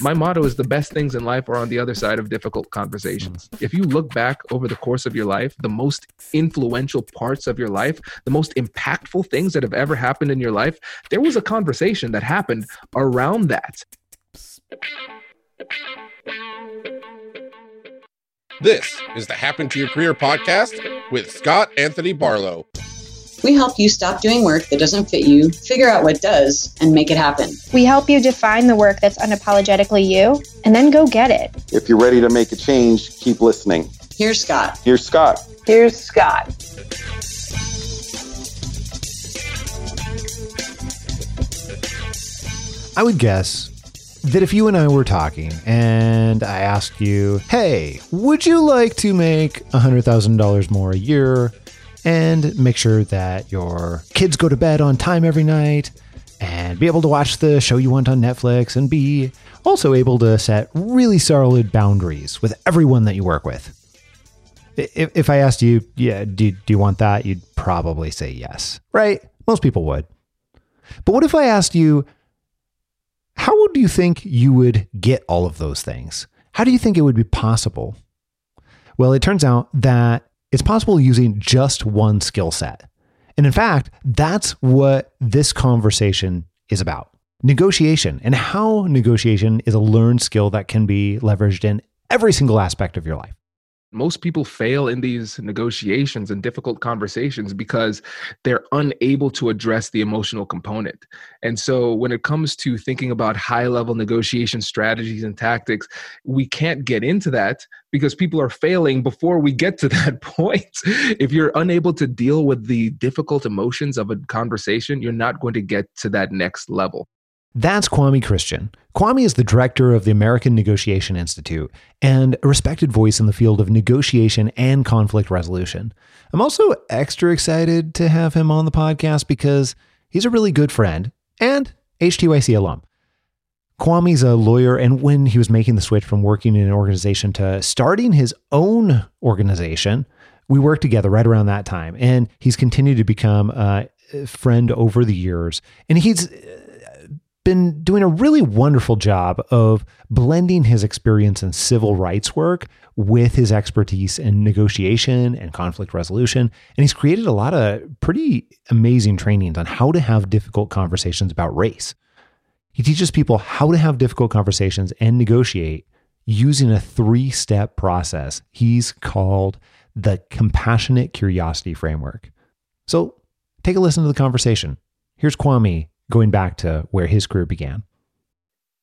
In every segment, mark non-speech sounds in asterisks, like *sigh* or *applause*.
My motto is the best things in life are on the other side of difficult conversations. Mm. If you look back over the course of your life, the most influential parts of your life, the most impactful things that have ever happened in your life, there was a conversation that happened around that. This is the Happen to Your Career podcast with Scott Anthony Barlow. We help you stop doing work that doesn't fit you, figure out what does, and make it happen. We help you define the work that's unapologetically you, and then go get it. If you're ready to make a change, keep listening. Here's Scott. Here's Scott. Here's Scott. I would guess that if you and I were talking and I asked you, hey, would you like to make $100,000 more a year and make sure that your kids go to bed on time every night and be able to watch the show you want on Netflix and be also able to set really solid boundaries with everyone that you work with. If, if I asked you, yeah, do, do you want that? You'd probably say yes, right? Most people would. But what if I asked you, how do you think you would get all of those things? How do you think it would be possible? Well, it turns out that it's possible using just one skill set. And in fact, that's what this conversation is about negotiation and how negotiation is a learned skill that can be leveraged in every single aspect of your life most people fail in these negotiations and difficult conversations because they're unable to address the emotional component. And so, when it comes to thinking about high level negotiation strategies and tactics, we can't get into that because people are failing before we get to *laughs* that point. if you're unable to deal with the difficult emotions of a conversation, you're not going to get to that next level. That's Kwame Christian. Kwame is the director of the American Negotiation Institute and a respected voice in the field of negotiation and conflict resolution. I'm also extra excited to have him on the podcast because he's a really good friend and HTYC alum. Kwame's a lawyer, and when he was making the switch from working in an organization to starting his own organization, we worked together right around that time. And he's continued to become a friend over the years. And he's been doing a really wonderful job of blending his experience in civil rights work with his expertise in negotiation and conflict resolution. And he's created a lot of pretty amazing trainings on how to have difficult conversations about race. He teaches people how to have difficult conversations and negotiate using a three step process he's called the compassionate curiosity framework. So take a listen to the conversation. Here's Kwame going back to where his career began?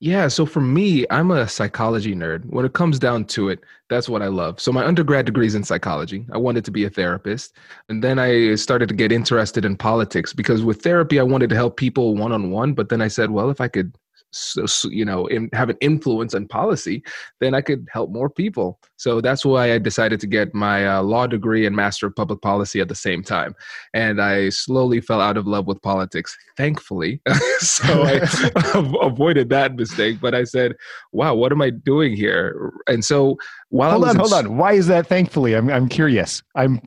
Yeah, so for me, I'm a psychology nerd. When it comes down to it, that's what I love. So my undergrad degree is in psychology. I wanted to be a therapist, and then I started to get interested in politics because with therapy, I wanted to help people one on one. But then I said, well, if I could so, you know in, have an influence on policy then i could help more people. So that's why i decided to get my uh, law degree and master of public policy at the same time. And i slowly fell out of love with politics thankfully. *laughs* So i *laughs* *laughs* avoided that mistake but i said wow what am i doing here? And so while hold on hold on why is that thankfully i'm, I'm curious i'm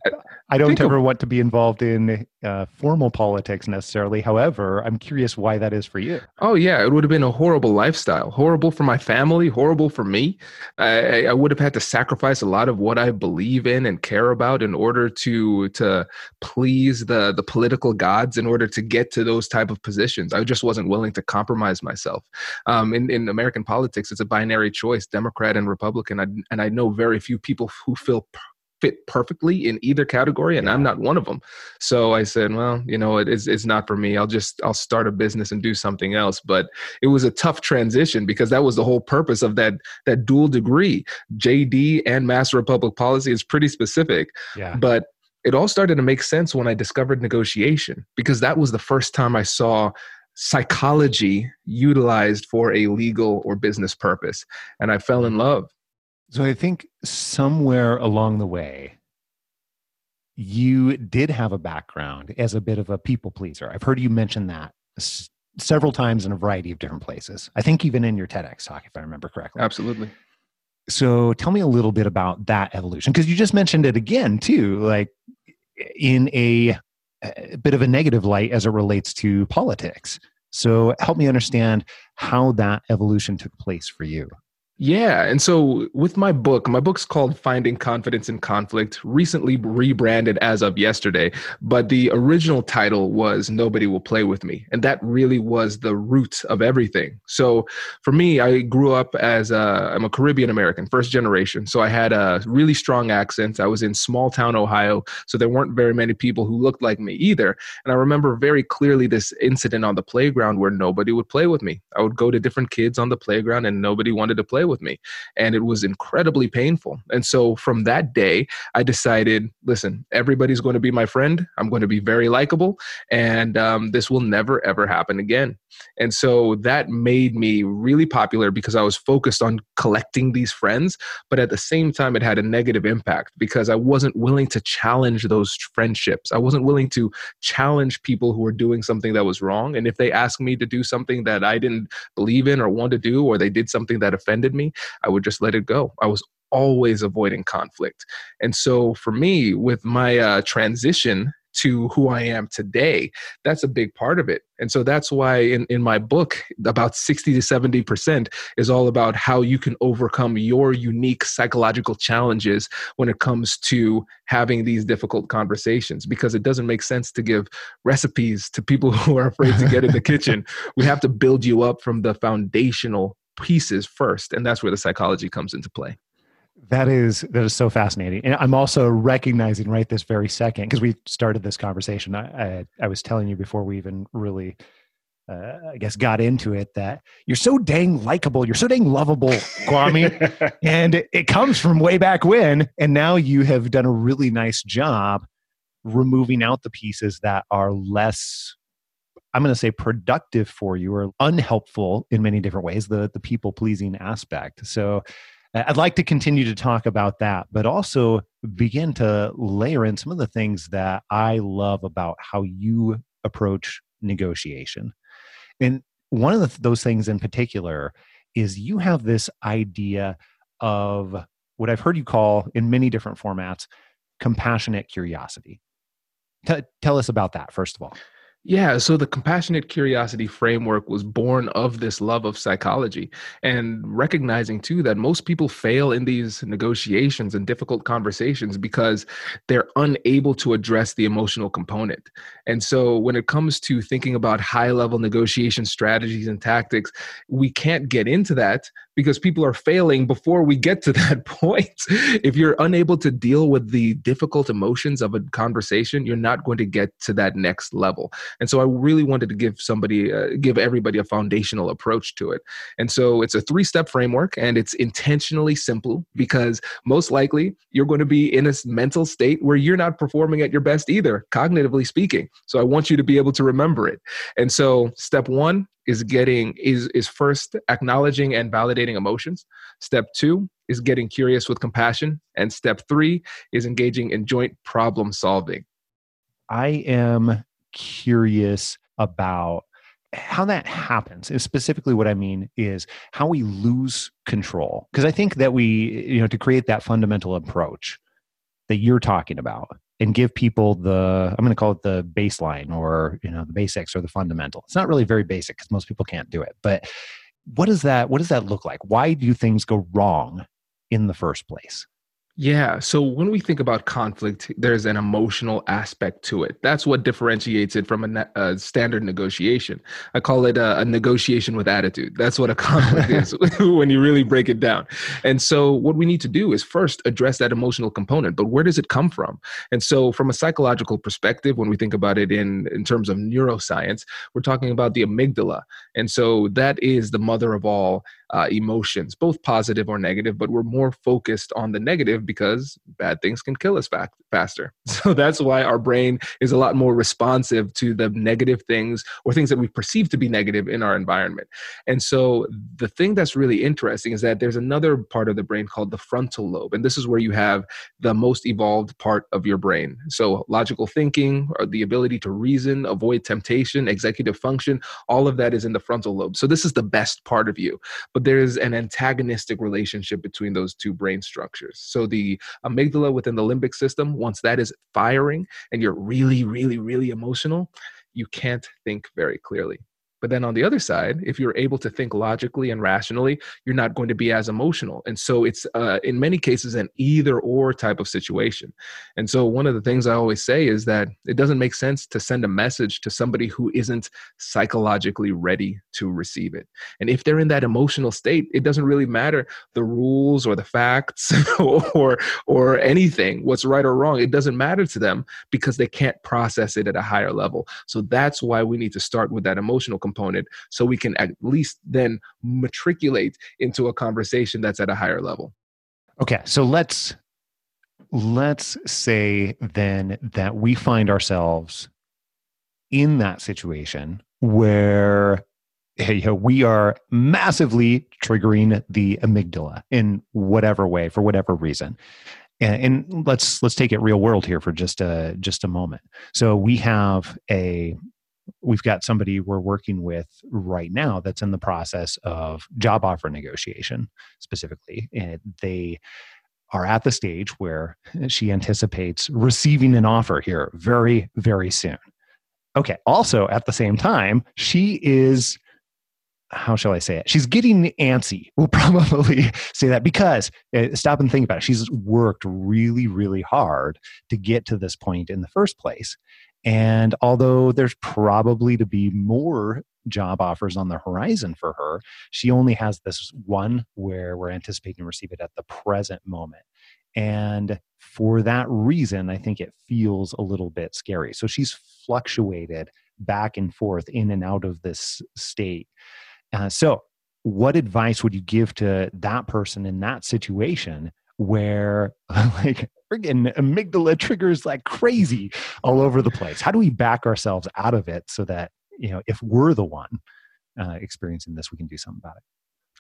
I don't ever want to be involved in uh, formal politics necessarily. However, I'm curious why that is for you. Oh yeah, it would have been a horrible lifestyle. Horrible for my family. Horrible for me. I, I would have had to sacrifice a lot of what I believe in and care about in order to to please the the political gods. In order to get to those type of positions, I just wasn't willing to compromise myself. Um, in in American politics, it's a binary choice: Democrat and Republican. I, and I know very few people who feel fit perfectly in either category and yeah. i'm not one of them so i said well you know it is it's not for me. I'll just i'll start a business and do something else. But it was a tough transition because that was the whole purpose of that that dual degree. Jd and master of public policy is pretty specific yeah. but it all started to make sense when i discovered negotiation because that was the first time i saw psychology utilized for a legal or business purpose and i fell in hmm. love so I think somewhere along the way, you did have a background as a bit of a people pleaser. I've heard you mention that s- several times in a variety of different places. I think even in your TEDx talk, if I remember correctly. Absolutely. So tell me a little bit about that evolution, because you just mentioned it again, too, like in a, a bit of a negative light as it relates to politics. So help me understand how that evolution took place for you. Yeah. And so with my book, my book's called Finding Confidence in Conflict, recently rebranded as of yesterday. But the original title was Nobody Will Play With Me. And that really was the root of everything. So for me, I grew up as a, I'm a Caribbean American, first generation. So I had a really strong accent. I was in small town Ohio. So there weren't very many people who looked like me either. And I remember very clearly this incident on the playground where nobody would play with me. I would go to different kids on the playground and nobody wanted to play with me. And it was incredibly painful. And so from that day, I decided listen, everybody's going to be my friend. I'm going to be very likable. And um, this will never, ever happen again. And so that made me really popular because I was focused on collecting these friends. But at the same time, it had a negative impact because I wasn't willing to challenge those friendships. I wasn't willing to challenge people who were doing something that was wrong. And if they asked me to do something that I didn't believe in or want to do, or they did something that offended me, I would just let it go. I was always avoiding conflict. And so for me, with my uh, transition to who I am today. That's a big part of it. And so that's why in, in my book, about 60 to 70% is all about how you can overcome your unique psychological challenges when it comes to having these difficult conversations. Because it doesn't make sense to give recipes to people *laughs* who are afraid to get in the *laughs* kitchen. We have to build you up from the foundational pieces first. And that's where the psychology comes into play. That is that is so fascinating, and I'm also recognizing right this very second because we started this conversation. I, I, I was telling you before we even really, uh, I guess, got into it that you're so dang likable, you're so dang lovable, Kwame, *laughs* and it, it comes from way back when. And now you have done a really nice job removing out the pieces that are less I'm going to say productive for you or unhelpful in many different ways, the the people pleasing aspect. So I'd like to continue to talk about that, but also begin to layer in some of the things that I love about how you approach negotiation. And one of the, those things in particular is you have this idea of what I've heard you call in many different formats compassionate curiosity. T- tell us about that, first of all. Yeah, so the compassionate curiosity framework was born of this love of psychology and recognizing too that most people fail in these negotiations and difficult conversations because they're unable to address the emotional component. And so when it comes to thinking about high level negotiation strategies and tactics, we can't get into that because people are failing before we get to *laughs* that point. if you're unable to deal with the difficult emotions of a conversation, you're not going to get to that next level. And so I really wanted to give somebody, uh, give everybody a foundational approach to it. And so it's a three step framework and it's intentionally simple because most likely you're going to be in a mental state where you're not performing at your best either, cognitively speaking. So I want you to be able to remember it. And so step one, is getting is is first acknowledging and validating emotions. Step 2 is getting curious with compassion. And step 3 is engaging in joint problem solving. I am curious about how that happens and specifically what i mean is how we lose control. Because i think that we you know to create that fundamental approach that you're talking about and give people the i'm going to call it the baseline or you know the basics or the fundamental. It's not really very basic because most people can't do it but what does that what does that look like? Why do things go wrong in the first place yeah. So when we think about conflict, there's an emotional aspect to it. That's what differentiates it from a, a standard negotiation. I call it a, a, negotiation with attitude. That's what a conflict is *laughs* *laughs* when you really break it down. And so what we need to do is first address that emotional component. But where does it come from? And so from a psychological perspective, when we think about it in, in terms of neuroscience, we're talking about the amygdala. And so that is the mother of all uh, emotions, both positive or negative, but we're more focused on the negative because bad things can kill us fa- faster. *laughs* So that's why our brain is a lot more responsive to the negative things or things that we perceive to be negative in our environment. And so the thing that's really interesting is that there's another part of the brain called the frontal lobe. And this is where you have the most evolved part of your brain. So logical thinking, or the ability to reason, avoid temptation, executive function, all of that is in the frontal lobe. So this is the best part of you. But there's an antagonistic relationship between those two brain structures. So the amygdala within the limbic system, once that is firing and you're really, really, really emotional, you can't think very clearly. But then on the other side, if you're able to think logically and rationally, you're not going to be as emotional. And so it's uh, in many cases an either or type of situation. And so one of the things I always say is that it doesn't make sense to send a message to somebody who isn't psychologically ready to receive it. And if they're in that emotional state, it doesn't really matter the rules or the facts *laughs* or or anything, what's right or wrong. It doesn't matter to them because they can't process it at a higher level. So that's why we need to start with that emotional component so we can at least then matriculate into a conversation that's at a higher level. Okay, so let's let's say then that we find ourselves in that situation where know, we are massively triggering the amygdala in whatever way for whatever reason and, and, let's let's take it real world here for just a just a moment so we have a we've got somebody we're working with right now that's in the process of job offer negotiation specifically and they are at the stage where she anticipates receiving an offer here very very soon okay also at the same time she is how shall I say it? She's getting antsy. We'll *laughs* probably say that because uh, stop and think about it. She's worked really, really hard to get to this point in the first place. And although there's probably to be more job offers on the horizon for her, she only has this one where we're anticipating to receive it at the present moment. And for that reason, I think it feels a little bit scary. So she's fluctuated back and forth in and out of this state uh, so, what advice would you give to that person in that situation where *laughs* like friggin' amygdala triggers like crazy all over the place? How do we back ourselves out of it so that you know if we're the one uh, experiencing this, we can do something about it?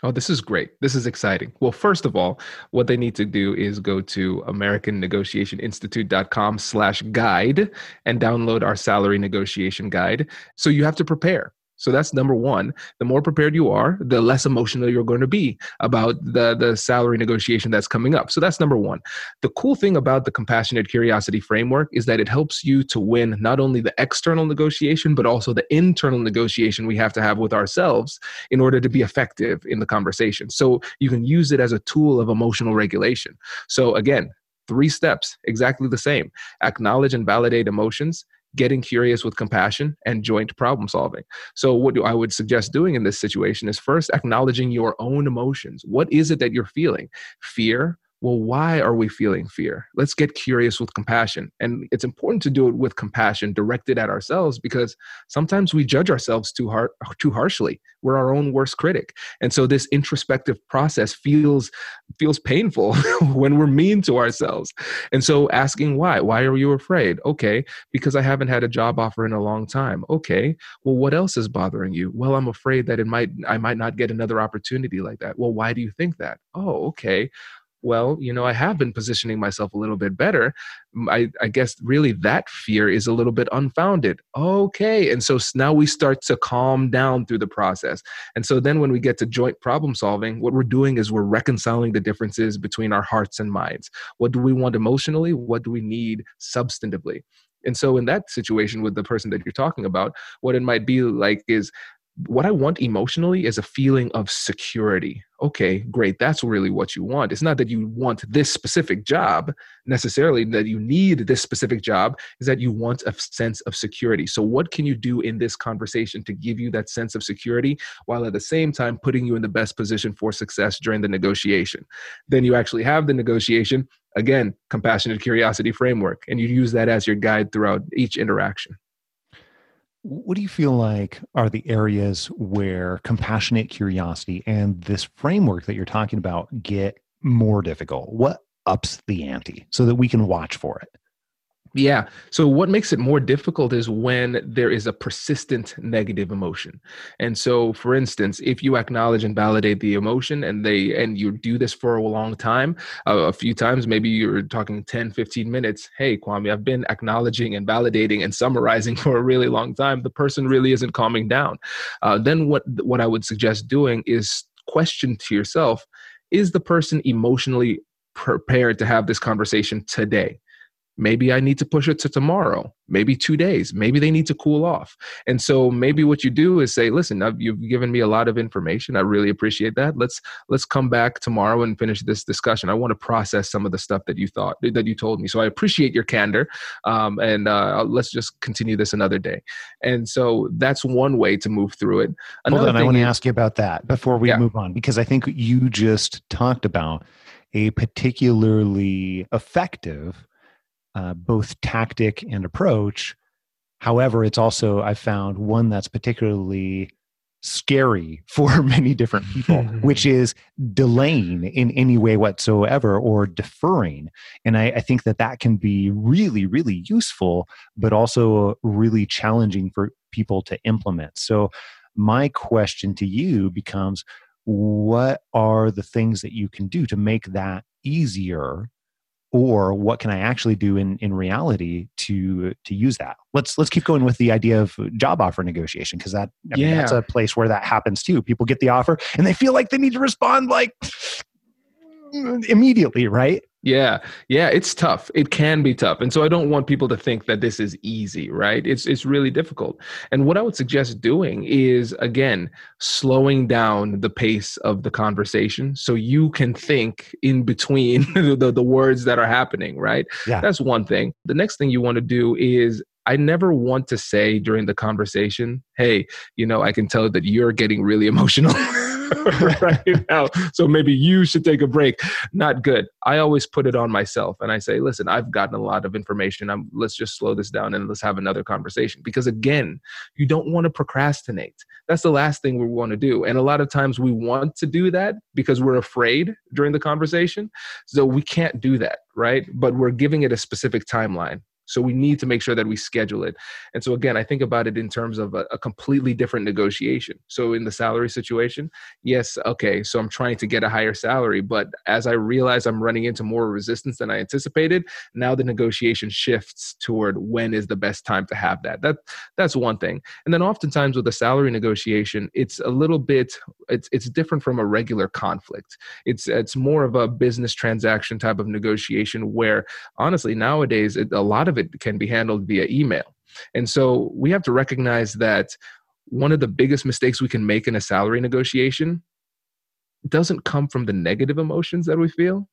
Oh, this is great. This is exciting. Well, first of all, what they need to do is go to americannegotiationinstitute.com slash guide and download our salary negotiation guide. So you have to prepare. So that's number one. The more prepared you are, the less emotional you're going to be about the, the salary negotiation that's coming up. So that's number one. The cool thing about the compassionate curiosity framework is that it helps you to win not only the external negotiation, but also the internal negotiation we have to have with ourselves in order to be effective in the conversation. So you can use it as a tool of emotional regulation. So again, three steps, exactly the same. Acknowledge and validate emotions getting curious with compassion and joint problem solving. So, what do I would suggest doing in this situation is first acknowledging your own emotions. What is it that you're feeling? Fear, well, why are we feeling fear? Let's get curious with compassion. And it's important to do it with compassion directed at ourselves because sometimes we judge ourselves too hard too harshly. We're our own worst critic. And so this introspective process feels feels painful *laughs* when we're mean to ourselves. And so asking why? Why are you afraid? Okay, because I haven't had a job offer in a long time. Okay. Well, what else is bothering you? Well, I'm afraid that it might I might not get another opportunity like that. Well, why do you think that? Oh, okay well, you know, I have been positioning myself a little bit better. I, I, guess really that fear is a little bit unfounded. Okay. And so now we start to calm down through the process. And so then when we get to joint problem solving, what we're doing is we're reconciling the differences between our hearts and minds. What do we want emotionally? What do we need substantively? And so, in that situation with the person that you're talking about, what it might be like is what I want emotionally is a feeling of security. Okay, great. That's really what you want. It's not that you want this specific job necessarily, that you need this specific job, is that you want a sense of security. So, what can you do in this conversation to give you that sense of security while at the same time putting you in the best position for success during the negotiation? Then you actually have the negotiation. Again, compassionate curiosity framework, and you use that as your guide throughout each interaction. What do you feel like are the areas where compassionate curiosity and this framework that you're talking about get more difficult? What ups the ante so that we can watch for it? Yeah. So what makes it more difficult is when there is a persistent negative emotion. And so for instance, if you acknowledge and validate the emotion and they and you do this for a long time, uh, a few times, maybe you're talking 10, 15 minutes, hey Kwame, I've been acknowledging and validating and summarizing *laughs* for a really long time. The person really isn't calming down. Uh, then what what I would suggest doing is question to yourself, is the person emotionally prepared to have this conversation today? Maybe I need to push it to tomorrow, maybe two days, maybe they need to cool off. And so maybe what you do is say, listen, I've, you've given me a lot of information. I really appreciate that. Let's let's come back tomorrow and finish this discussion. I want to process some of the stuff that you thought that you told me. So I appreciate your candor, um, and uh, let's just continue this another day. And so that's one way to move through it. Another Hold on, I want to ask you about that before we yeah. move on because I think you just talked about a particularly effective uh, both tactic and approach. However, it's also, I found one that's particularly scary *laughs* for many different people, *laughs* which is delaying in any way whatsoever or deferring. And I, I, think that that can be really, really useful, but also really challenging for people to implement. So, my question to you becomes what are the things that you can do to make that easier or what can i actually do in in reality to to use that? Let's let's keep going with the idea of job offer negotiation because that I mean, yeah. that's a place where that happens too. People get the offer and they feel like they need to respond like immediately right yeah, yeah, it's tough. It can be tough. And so I don't want people to think that this is easy, right? It's it's really difficult. And what I would suggest doing is again, slowing down the pace of the conversation so you can think in between *laughs* the, the words that are happening, right? Yeah. That's one thing. The next thing you want to do is I never want to say during the conversation, hey, you know, I can tell that you're getting really *laughs* emotional. *laughs* right now. So maybe you should take a break. Not good. I always put it on myself and I say, listen, I've gotten a lot of information. I'm, let's just slow this down and let's have another conversation. Because again, you don't want to procrastinate. That's the last thing we want to do. And a lot of times we want to do that because we're afraid during the conversation. So we can't do that, right? But we're giving it a specific timeline. So we need to make sure that we schedule it. And so again, I think about it in terms of a, a, completely different negotiation. So in the salary situation, yes, okay, so I'm trying to get a higher salary, but as I realize I'm running into more resistance than I anticipated, now the negotiation shifts toward when is the best time to have that. That that's one thing. And then oftentimes with a salary negotiation, it's a little bit it's it's different from a regular conflict. It's it's more of a business transaction type of negotiation where honestly nowadays it, a lot of it can be handled via email. And so we have to recognize that one of the biggest mistakes we can make in a salary negotiation doesn't come from the negative emotions that we feel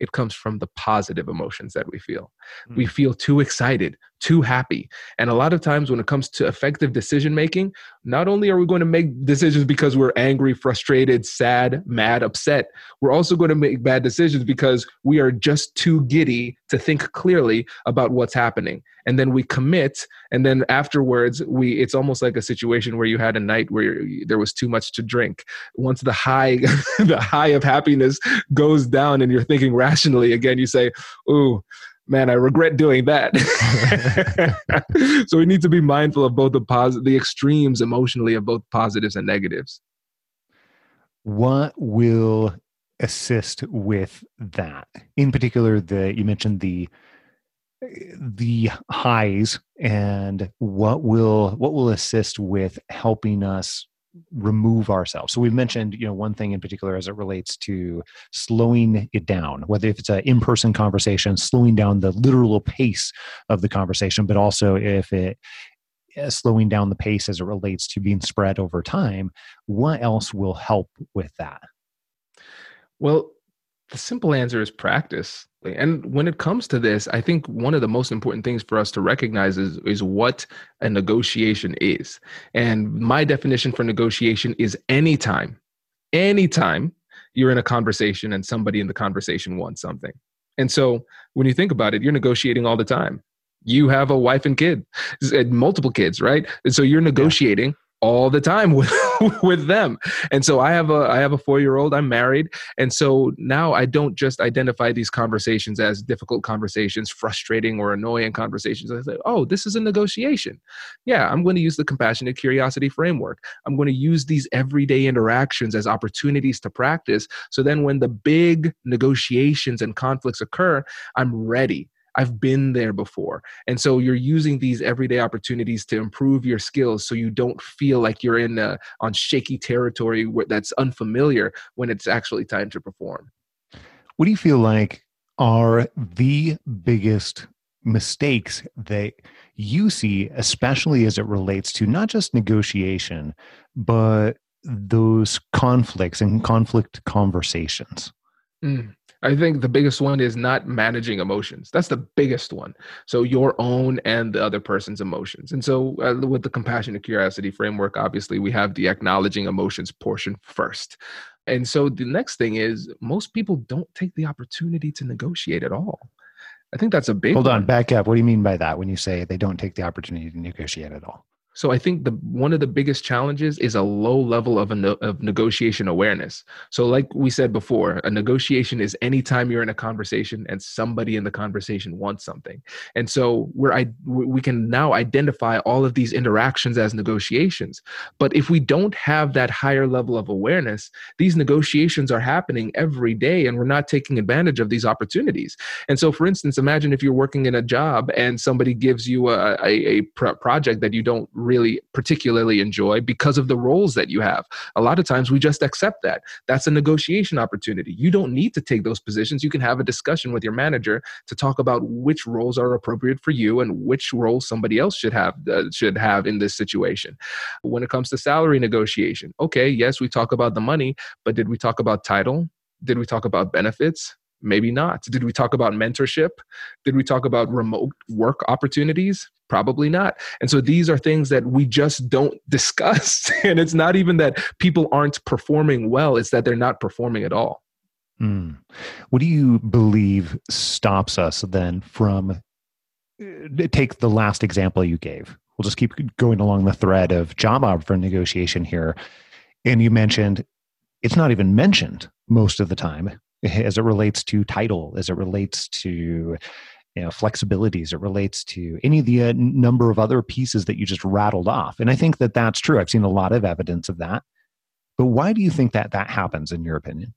it comes from the positive emotions that we feel. Mm. We feel too excited, too happy. And a lot of times when it comes to effective decision making, not only are we going to make decisions because we're angry, frustrated, sad, mad, upset, we're also going to make bad decisions because we are just too giddy to think clearly about what's happening and then we commit and then afterwards we it's almost like a situation where you had a night where there was too much to drink once the high *laughs* the high of happiness goes down and you're thinking rationally again you say ooh man i regret doing that. *laughs* So we need to be mindful of both the positive the extremes emotionally of both positives and negatives. What will assist with that? In particular the you mentioned the the highs and what will what will assist with helping us remove ourselves. So we've mentioned you know one thing in particular as it relates to slowing it down whether if it's an in-person conversation slowing down the literal pace of the conversation but also if it uh, slowing down the pace as it relates to being spread over time what else will help with that? Well the simple answer is practice and when it comes to this, I think one of the most important things for us to recognize is, is what a negotiation is. And my definition for negotiation is anytime, anytime you're in a conversation and somebody in the conversation wants something. And so when you think about it, you're negotiating all the time. You have a wife and kid, multiple kids, right? And so you're negotiating all the time *laughs* with with them. And so i have a i have a 4 year old i'm married. And so now i don't just identify these conversations as difficult conversations frustrating or annoying conversations. I say oh this is a negotiation. Yeah i'm going to use the compassionate curiosity framework. I'm going to use these everyday interactions as opportunities to practice. So then when the big negotiations and conflicts occur i'm ready I've been there before. And so you're using these everyday opportunities to improve your skills so you don't feel like you're in a, on shaky territory where that's unfamiliar when it's actually time to perform. What do you feel like are the biggest mistakes that you see, especially as it relates to not just negotiation, but those conflicts and conflict conversations? Mm. I think the biggest one is not managing emotions. That's the biggest one. So your own and the other person's emotions. And so uh, with the compassion and curiosity framework, obviously we have the acknowledging emotions portion first. And so the next thing is most people don't take the opportunity to negotiate at all. I think that's a big Hold on, one. back up. What do you mean by that when you say they don't take the opportunity to negotiate at all? So I think the one of the biggest challenges is a low level of a of negotiation awareness. So like we said before, a negotiation is anytime you're in a conversation and somebody in the conversation wants something. And so we're I we can now identify all of these interactions as negotiations. But if we don't have that higher level of awareness, these negotiations are happening every day and we're not taking advantage of these opportunities. And so for instance, imagine if you're working in a job and somebody gives you a a, a project that you don't really particularly enjoy because of the roles that you have. A lot of times we just accept that. That's a negotiation opportunity. You don't need to take those positions. You can have a discussion with your manager to talk about which roles are appropriate for you and which roles somebody else should have uh, should have in this situation. When it comes to salary negotiation, okay, yes, we talk about the money, but did we talk about title? Did we talk about benefits? Maybe not. Did we talk about mentorship? Did we talk about remote work opportunities? Probably not. And so these are things that we just don't *laughs* discuss. and it's not even that people aren't performing well, it's that they're not performing at all. Mm. What do you believe stops us then from uh, take the last example you gave? We'll just keep going along the thread of job offer negotiation here. And you mentioned it's not even mentioned most of the time *laughs* as it relates to title, as it relates to you know, flexibility, as it relates to any of the uh, number of other pieces that you just rattled off. And I think that that's true. I've seen a lot of evidence of that. But why do you think that that happens, in your opinion?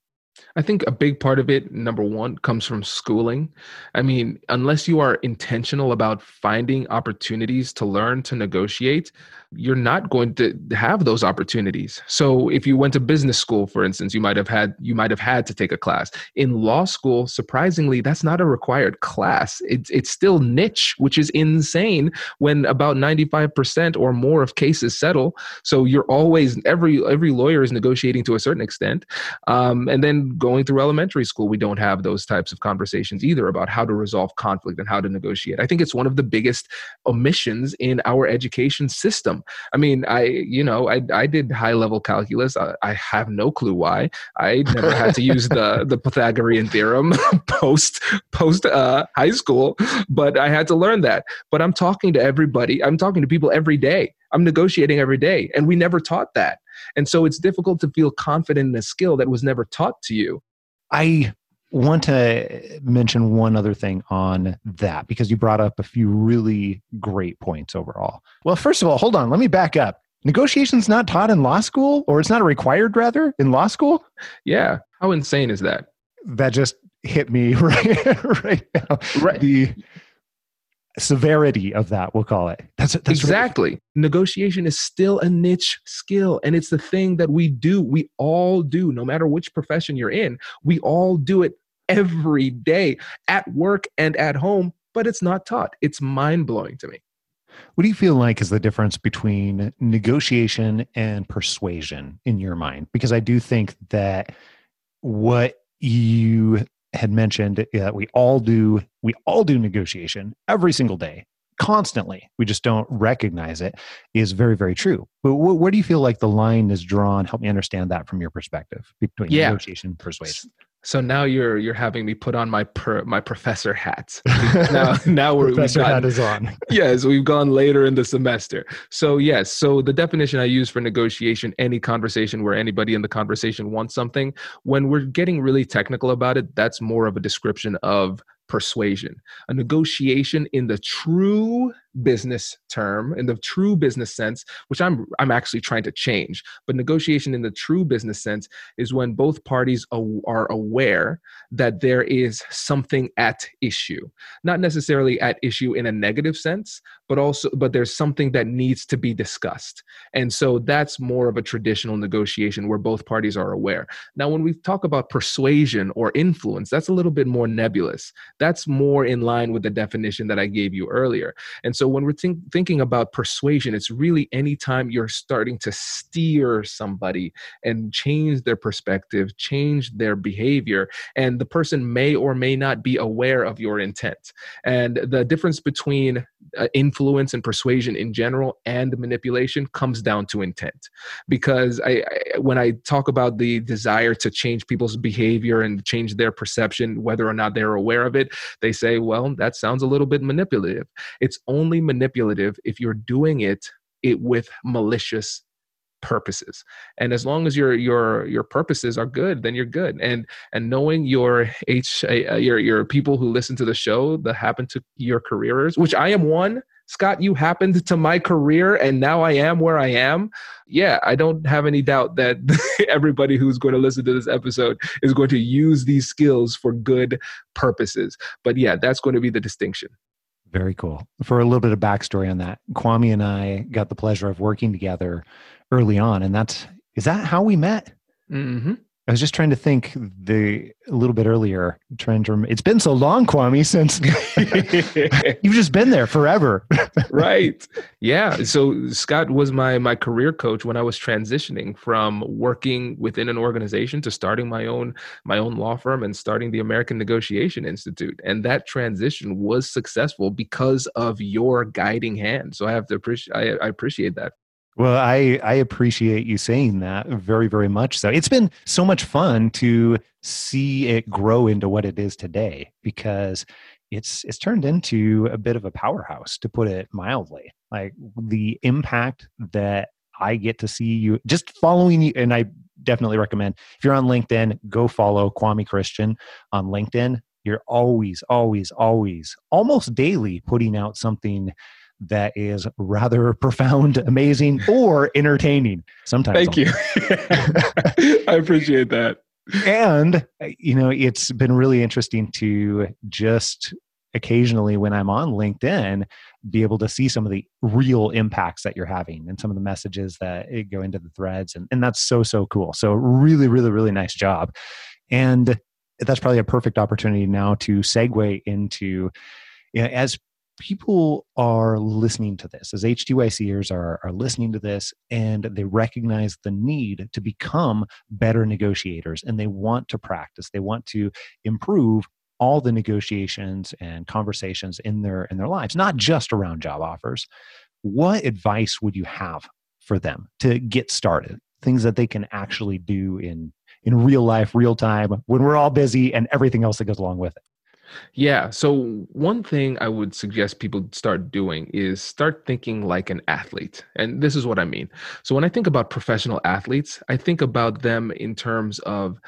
I think a big part of it, number one, comes from schooling. I mean, unless you are intentional about finding opportunities to learn to negotiate, you're not going to have those opportunities. So if you went to business school, for instance, you might have had you might have had to take a class. In law school, surprisingly, that's not a required class. It's it's still niche, which is insane when about 95% or more of cases settle. So you're always every every lawyer is negotiating to a certain extent. Um, and then going through elementary school, we don't have those types of conversations either about how to resolve conflict and how to negotiate. I think it's one of the biggest omissions in our education system. I mean, I, you know, I, I did high level calculus. I, I have no clue why. I never had to use the, *laughs* the Pythagorean theorem *laughs* post, post uh, high school, but I had to learn that. But I'm talking to everybody. I'm talking to people every day. I'm negotiating every day. And we never taught that. And so it's difficult to feel confident in a skill that was never taught to you. I want to mention one other thing on that because you brought up a few really great points overall. Well, first of all, hold on, let me back up. Negotiation's not taught in law school, or it's not required rather in law school? Yeah. How insane is that? That just hit me *laughs* right, right now. Right. The severity of that, we'll call it. That's, that's exactly. Really- Negotiation is still a niche skill, and it's the thing that we do. We all do, no matter which profession you're in. We all do it every day at work and at home, but it's not taught. It's mind blowing to me. What do you feel like is the difference between negotiation and persuasion in your mind? Because I do think that what you had mentioned that we all do we all do negotiation every single day constantly. We just don't recognize it is very very true. But where do you feel like the line is drawn? Help me understand that from your perspective between yeah. negotiation and persuasion so now you're you're having me put on my per, my professor hat. *laughs* now now we're professor gotten, hat is on. *laughs* yes, we've gone later in the semester. So yes, so the definition I use for negotiation, any conversation where anybody in the conversation wants something, when we're getting really technical about it, that's more of a description of persuasion. A negotiation in the true business term in the true business sense which i'm i'm actually trying to change. But negotiation in the true business sense is when both parties are aware that there is something at issue. Not necessarily at issue in a negative sense but also but there's something that needs to be discussed. And so that's more of a traditional negotiation where both parties are aware. Now when we talk about persuasion or influence that's a little bit more nebulous. That's more in line with the definition that i gave you earlier. And so when we're think, thinking about persuasion it's really anytime you're starting to steer somebody and change their perspective change their behavior and the person may or may not be aware of your intent. And the difference between uh, influence and persuasion in general and manipulation comes down to intent. Because I, I, when i talk about the desire to change people's behavior and change their perception whether or not they're aware of it they say well that sounds a little bit manipulative. It's only manipulative if you're doing it it with malicious purposes. And as long as your your your purposes are good then you're good. And and knowing your h uh, your your people who listen to the show that happen to your careers which i am one scott you happened to my career and now i am where i am. Yeah i don't have any doubt that *laughs* everybody who's going to listen to this episode is going to use these skills for good purposes. But yeah that's going to be the distinction. Very cool. For a little bit of backstory on that, Kwame and I got the pleasure of working together early on, and that's is that how we met? Mm-hmm. I was just trying to think the a little bit earlier. Trying to it's been so long, Kwame, since *laughs* you've just been there forever. right. Yeah. So Scott was my my career coach when I was transitioning from working within an organization to starting my own my own law firm and starting the American Negotiation Institute. And that transition was successful because of your guiding hand. So I have to appreciate I, I appreciate that. Well, I, I appreciate you saying that very, very much. So it's been so much fun to see it grow into what it is today because it's it's turned into a bit of a powerhouse to put it mildly. Like the impact that I get to see you just following you and I definitely recommend if you're on LinkedIn, go follow Kwame Christian on LinkedIn. You're always, always, always, almost daily putting out something that is rather *laughs* profound, amazing, or entertaining. Sometimes. Thank you. *laughs* I appreciate that. And, you know, it's been really interesting to just occasionally when I'm on LinkedIn, be able to see some of the real impacts that you're having and some of the messages that go into the threads. And, and that's so, so cool. So, really, really, really nice job. And that's probably a perfect opportunity now to segue into you know, as people are listening to this, as HTYCers are, are listening to this, and they recognize the need to become better negotiators and they want to practice, they want to improve all the negotiations and conversations in their in their lives not just around job offers. What advice would you have for them to get started? Things that they can actually do in in real life real time when we're all busy and everything else that goes along with it yeah. So, one thing I would suggest people start doing is start thinking like an athlete. And this is what I mean. So, when I think about professional athletes, I think about them in terms of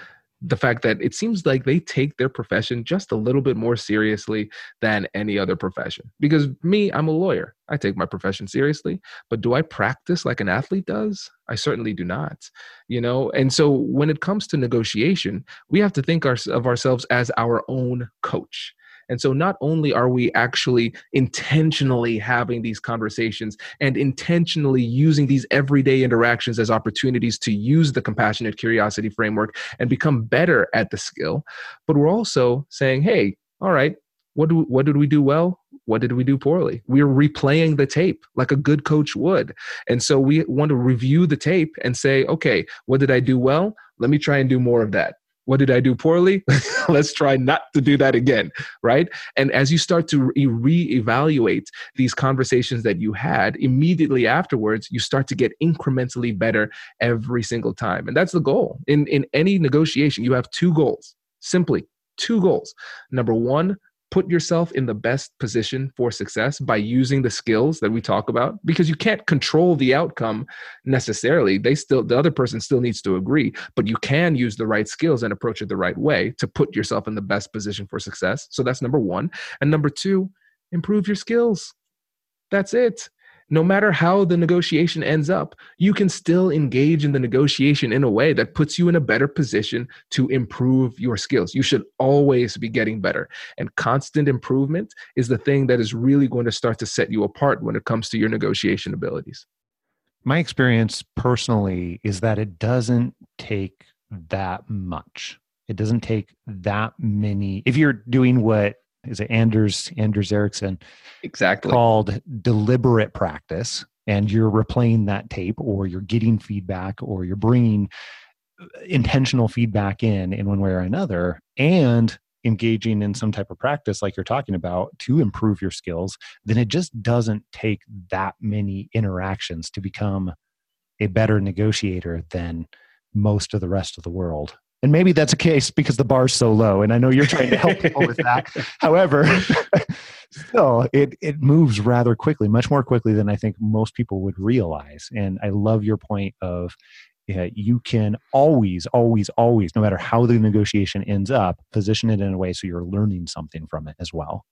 the fact that it seems like they take their profession just a little bit more seriously than any other profession. Because me, I'm a lawyer. I take my profession seriously, but do I practice like an athlete does? I certainly do not. You know, and so when it comes to negotiation, we have to think of ourselves as our own coach. And so not only are we actually intentionally having these conversations and intentionally using these everyday interactions as opportunities to use the compassionate curiosity framework and become better at the skill, but we're also saying, hey, all right, what do what did we do well? What did we do poorly? We're replaying the tape like a good coach would. And so we want to review the tape and say, okay, what did I do well? Let me try and do more of that. What did I do poorly? *laughs* Let's try not to do that again, right? And as you start to re evaluate these conversations that you had, immediately afterwards, you start to get incrementally better every single time. And that's the goal. In, in any negotiation, you have two goals simply two goals. Number one, put yourself in the best position for success by using the skills that we talk about because you can't control the outcome necessarily. They still the other person still needs to agree but you can use the right skills and approach it the right way to put yourself in the best position for success. So that's number 1 and number 2 improve your skills. That's it. No matter how the negotiation ends up, you can still engage in the negotiation in a way that puts you in a better position to improve your skills. You should always be getting better. And constant improvement is the thing that is really going to start to set you apart when it comes to your negotiation abilities. My experience personally is that it doesn't take that much. It doesn't take that many. If you're doing what is it Anders Anders Ericsson exactly called deliberate practice, and you're replaying that tape, or you're getting feedback, or you're bringing uh, intentional feedback in in one way or another, and engaging in some type of practice like you're talking about to improve your skills, then it just doesn't take that many interactions to become a better negotiator than most of the rest of the world. And maybe that's a case because the bar's so low, and I know you're trying to help people with that. *laughs* However, *laughs* still, it it moves rather quickly, much more quickly than I think most people would realize. And I love your point of yeah, you can always, always, always, no matter how the negotiation ends up, position it in a way so you're learning something from it as well.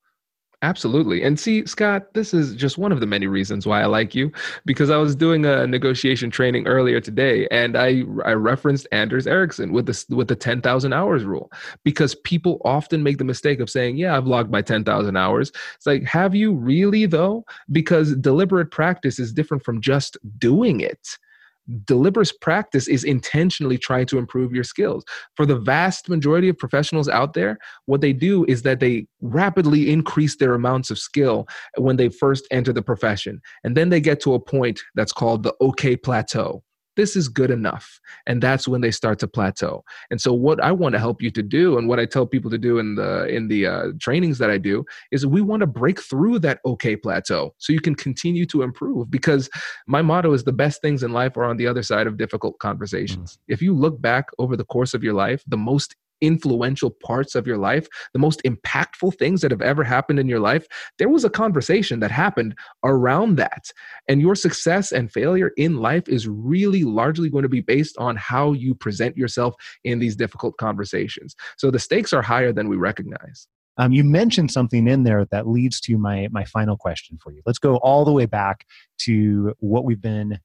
Absolutely. And see, Scott, this is just one of the many reasons why I like you because I was doing a negotiation training earlier today and I I referenced Anders Ericsson with the with the 10,000 hours rule because people often make the mistake of saying, "Yeah, I've logged my 10,000 hours." It's like, "Have you really though?" Because deliberate practice is different from just doing it deliberate practice is intentionally trying to improve your skills. For the vast majority of professionals out there, what they do is that they rapidly increase their amounts of skill when they first enter the profession. And then they get to a point that's called the okay plateau this is good enough. And that's when they start to plateau. And so what i want to help you to do and what i tell people to do in the in the uh, trainings that i do is we want to break through that okay plateau so you can continue to improve. Because my motto is the best things in life are on the other side of difficult conversations. Mm-hmm. if you look back over the course of your life the most influential parts of your life, the most impactful things that have ever happened in your life, there was a conversation that happened around that. And your success and failure in life is really largely going to be based on how you present yourself in these difficult conversations. So the stakes are higher than we recognize. Um, you mentioned something in there that leads to my my final question for you. Let's go all the way back to what we've been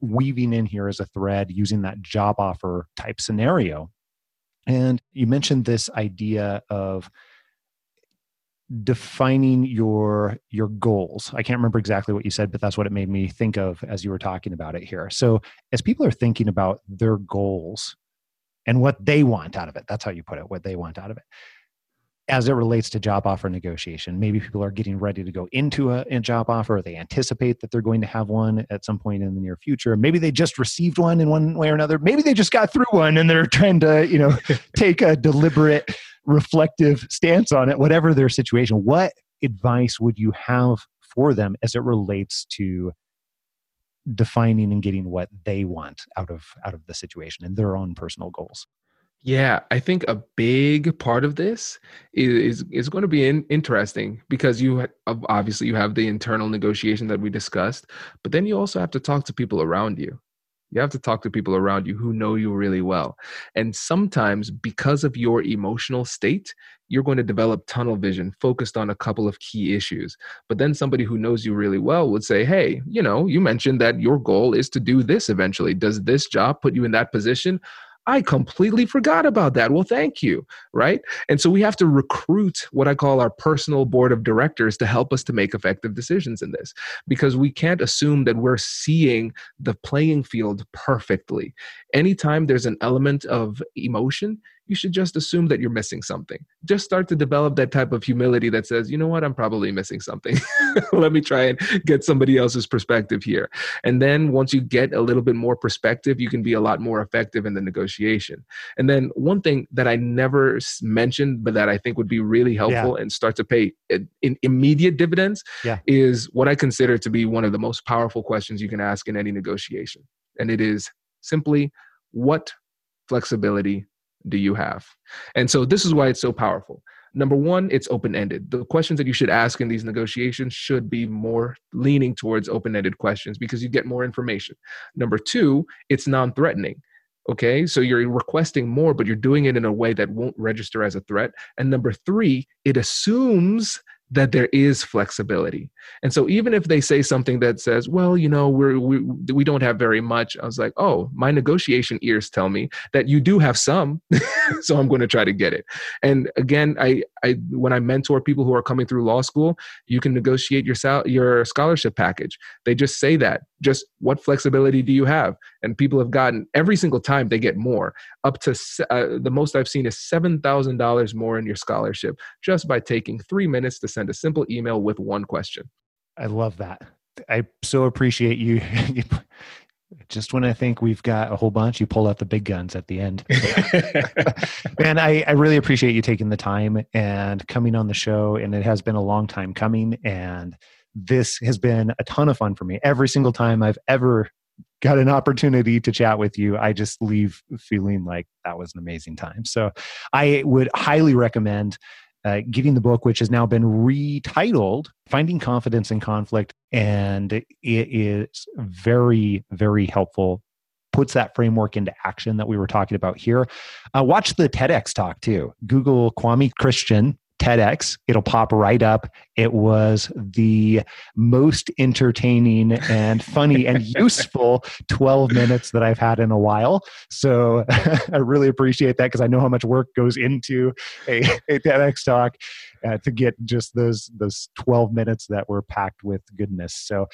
weaving in here as a thread using that job offer type scenario and you mentioned this idea of defining your your goals. I can't remember exactly what you said, but that's what it made me think of as you were talking about it here. So, as people are thinking about their goals and what they want out of it, that's how you put it, what they want out of it as it relates to job offer negotiation. Maybe people are getting ready to go into a, a, job offer, or they anticipate that they're going to have one at some point in the near future. Maybe they just received one in one way or another. Maybe they just got through one and they're trying to, you know, *laughs* take a deliberate, reflective stance on it, whatever their situation. What advice would you have for them as it relates to defining and getting what they want out of out of the situation and their own personal goals? Yeah, I think a big part of this is is, going to be in, interesting because you obviously you have the internal negotiation that we discussed, but then you also have to talk to people around you. You have to talk to people around you who know you really well. And sometimes because of your emotional state, you're going to develop tunnel vision focused on a couple of key issues. But then somebody who knows you really well would say, Hey, you know, you mentioned that your goal is to do this eventually. Does this job put you in that position? I completely forgot about that. Well, thank you. Right. And so we have to recruit what I call our personal board of directors to help us to make effective decisions in this because we can't assume that we're seeing the playing field perfectly. Anytime there's an element of emotion, you should just assume that you're missing something. Just start to develop that type of humility that says, you know what, I'm probably missing something. *laughs* Let me try and get somebody else's perspective here. And then once you get a little bit more perspective, you can be a lot more effective in the negotiation. And then one thing that I never mentioned, but that I think would be really helpful yeah. and start to pay in immediate dividends yeah. is what I consider to be one of the most powerful questions you can ask in any negotiation. And it is simply, what flexibility do you have? And so this is why it's so powerful. Number one, it's open ended. The questions that you should ask in these negotiations should be more leaning towards open ended questions because you get more information. Number two, it's non threatening. Okay, so you're requesting more, but you're doing it in a way that won't register as a threat. And number three, it assumes that there is flexibility. And so even if they say something that says, well, you know, we're, we, we don't have very much, I was like, oh, my negotiation ears tell me that you do have some. *laughs* so I'm going to try to get it. And again, I, I, when I mentor people who are coming through law school, you can negotiate your, sal- your scholarship package. They just say that, just what flexibility do you have? And people have gotten every single time they get more up to uh, the most I've seen is $7,000 more in your scholarship just by taking three minutes to send a simple email with one question. I love that. I so appreciate you. *laughs* just when I think we've got a whole bunch, you pull out the big guns at the end. *laughs* and I, I really appreciate you taking the time and coming on the show. And it has been a long time coming. And this has been a ton of fun for me. Every single time I've ever got an opportunity to chat with you, I just leave feeling like that was an amazing time. So I would highly recommend uh, getting the book, which has now been retitled Finding Confidence in Conflict. And it is very, very helpful. Puts that framework into action that we were talking about here. Uh, watch the TEDx talk too. Google Kwame Christian TEDx. It'll pop right up. It was the most entertaining and funny and *laughs* useful 12 minutes that I've had in a while. So *laughs* I really appreciate that because I know how much work goes into a, a TEDx talk uh, to get just those those 12 minutes that were packed with goodness. So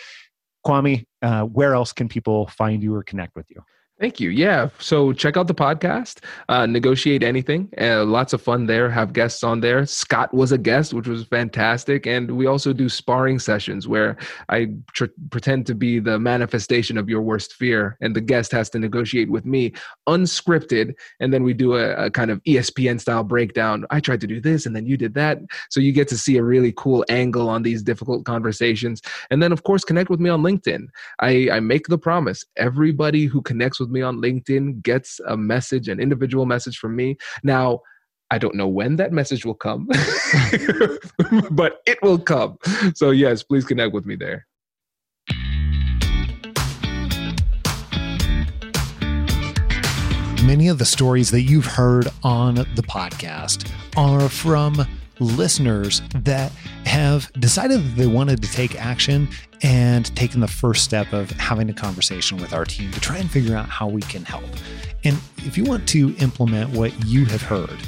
Kwame, uh, where else can people find you or connect with you? Thank you. Yeah. So check out the podcast, uh, Negotiate Anything. Uh, lots of fun there. Have guests on there. Scott was a guest, which was fantastic. And we also do sparring sessions where I tr- pretend to be the manifestation of your worst fear, and the guest has to negotiate with me unscripted. And then we do a, a kind of ESPN style breakdown. I tried to do this, and then you did that. So you get to see a really cool angle on these difficult conversations. And then, of course, connect with me on LinkedIn. I, I make the promise everybody who connects with me on LinkedIn gets a message, an individual message from me. Now, I don't know when that message will come, *laughs* but it will come. So, yes, please connect with me there. Many of the stories that you've heard on the podcast are from listeners that have decided that they wanted to take action and taken the first step of having a conversation with our team to try and figure out how we can help. And if you want to implement what you have heard,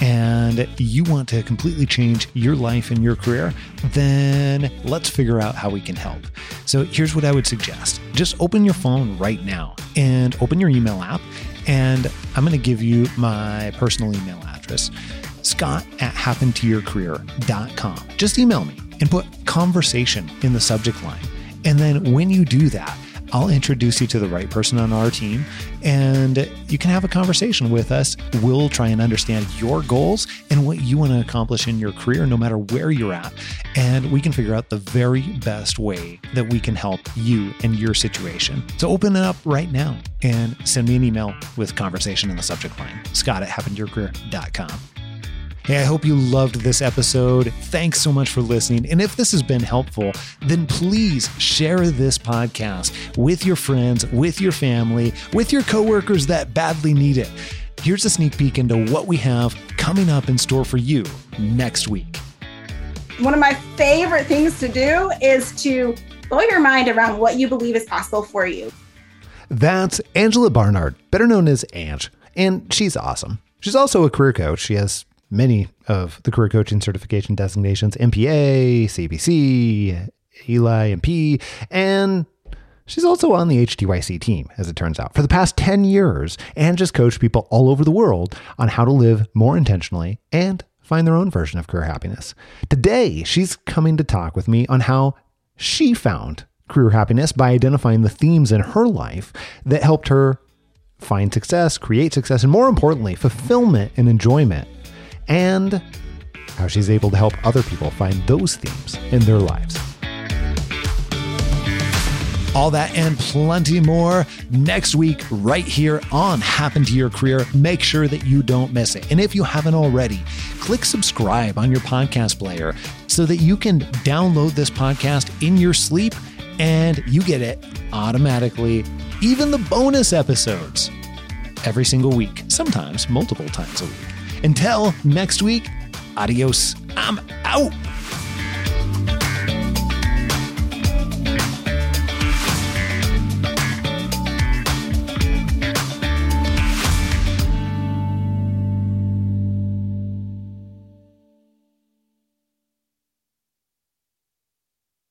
and you want to completely change your life and your career, then let's figure out how we can help. So here's what I would suggest just open your phone right now and open your email app. And I'm going to give you my personal email address scott at happentoyourcareer.com. Just email me and put conversation in the subject line. And then when you do that, I'll introduce you to the right person on our team and you can have a conversation with us. We'll try and understand your goals and what you want to accomplish in your career, no matter where you're at. And we can figure out the very best way that we can help you and your situation. So open it up right now and send me an email with conversation in the subject line. Scott at happentoyourcareer.com. Hey, I hope you loved this episode. Thanks so much for listening. And if this has been helpful, then please share this podcast with your friends, with your family, with your coworkers that badly need it. Here's a sneak peek into what we have coming up in store for you next week. One of my favorite things to do is to blow your mind around what you believe is possible for you. That's Angela Barnard, better known as Ange, and she's awesome. She's also a career coach. She has many of the career coaching certification designations MPA, CBC, Eli, MP, and she's also on the HTYC team, as it turns out. For the past 10 years, Ange has coached people all over the world on how to live more intentionally and find their own version of career happiness. Today, she's coming to talk with me on how she found career happiness by identifying the themes in her life that helped her find success, create success, and more importantly, fulfillment and enjoyment and how she's able to help other people find those themes in their lives. All that and plenty more next week, right here on Happen to Your Career. Make sure that you don't miss it. And if you haven't already, click subscribe on your podcast player so that you can download this podcast in your sleep and you get it automatically, even the bonus episodes every single week, sometimes multiple times a week. Until next week, adios. I'm out.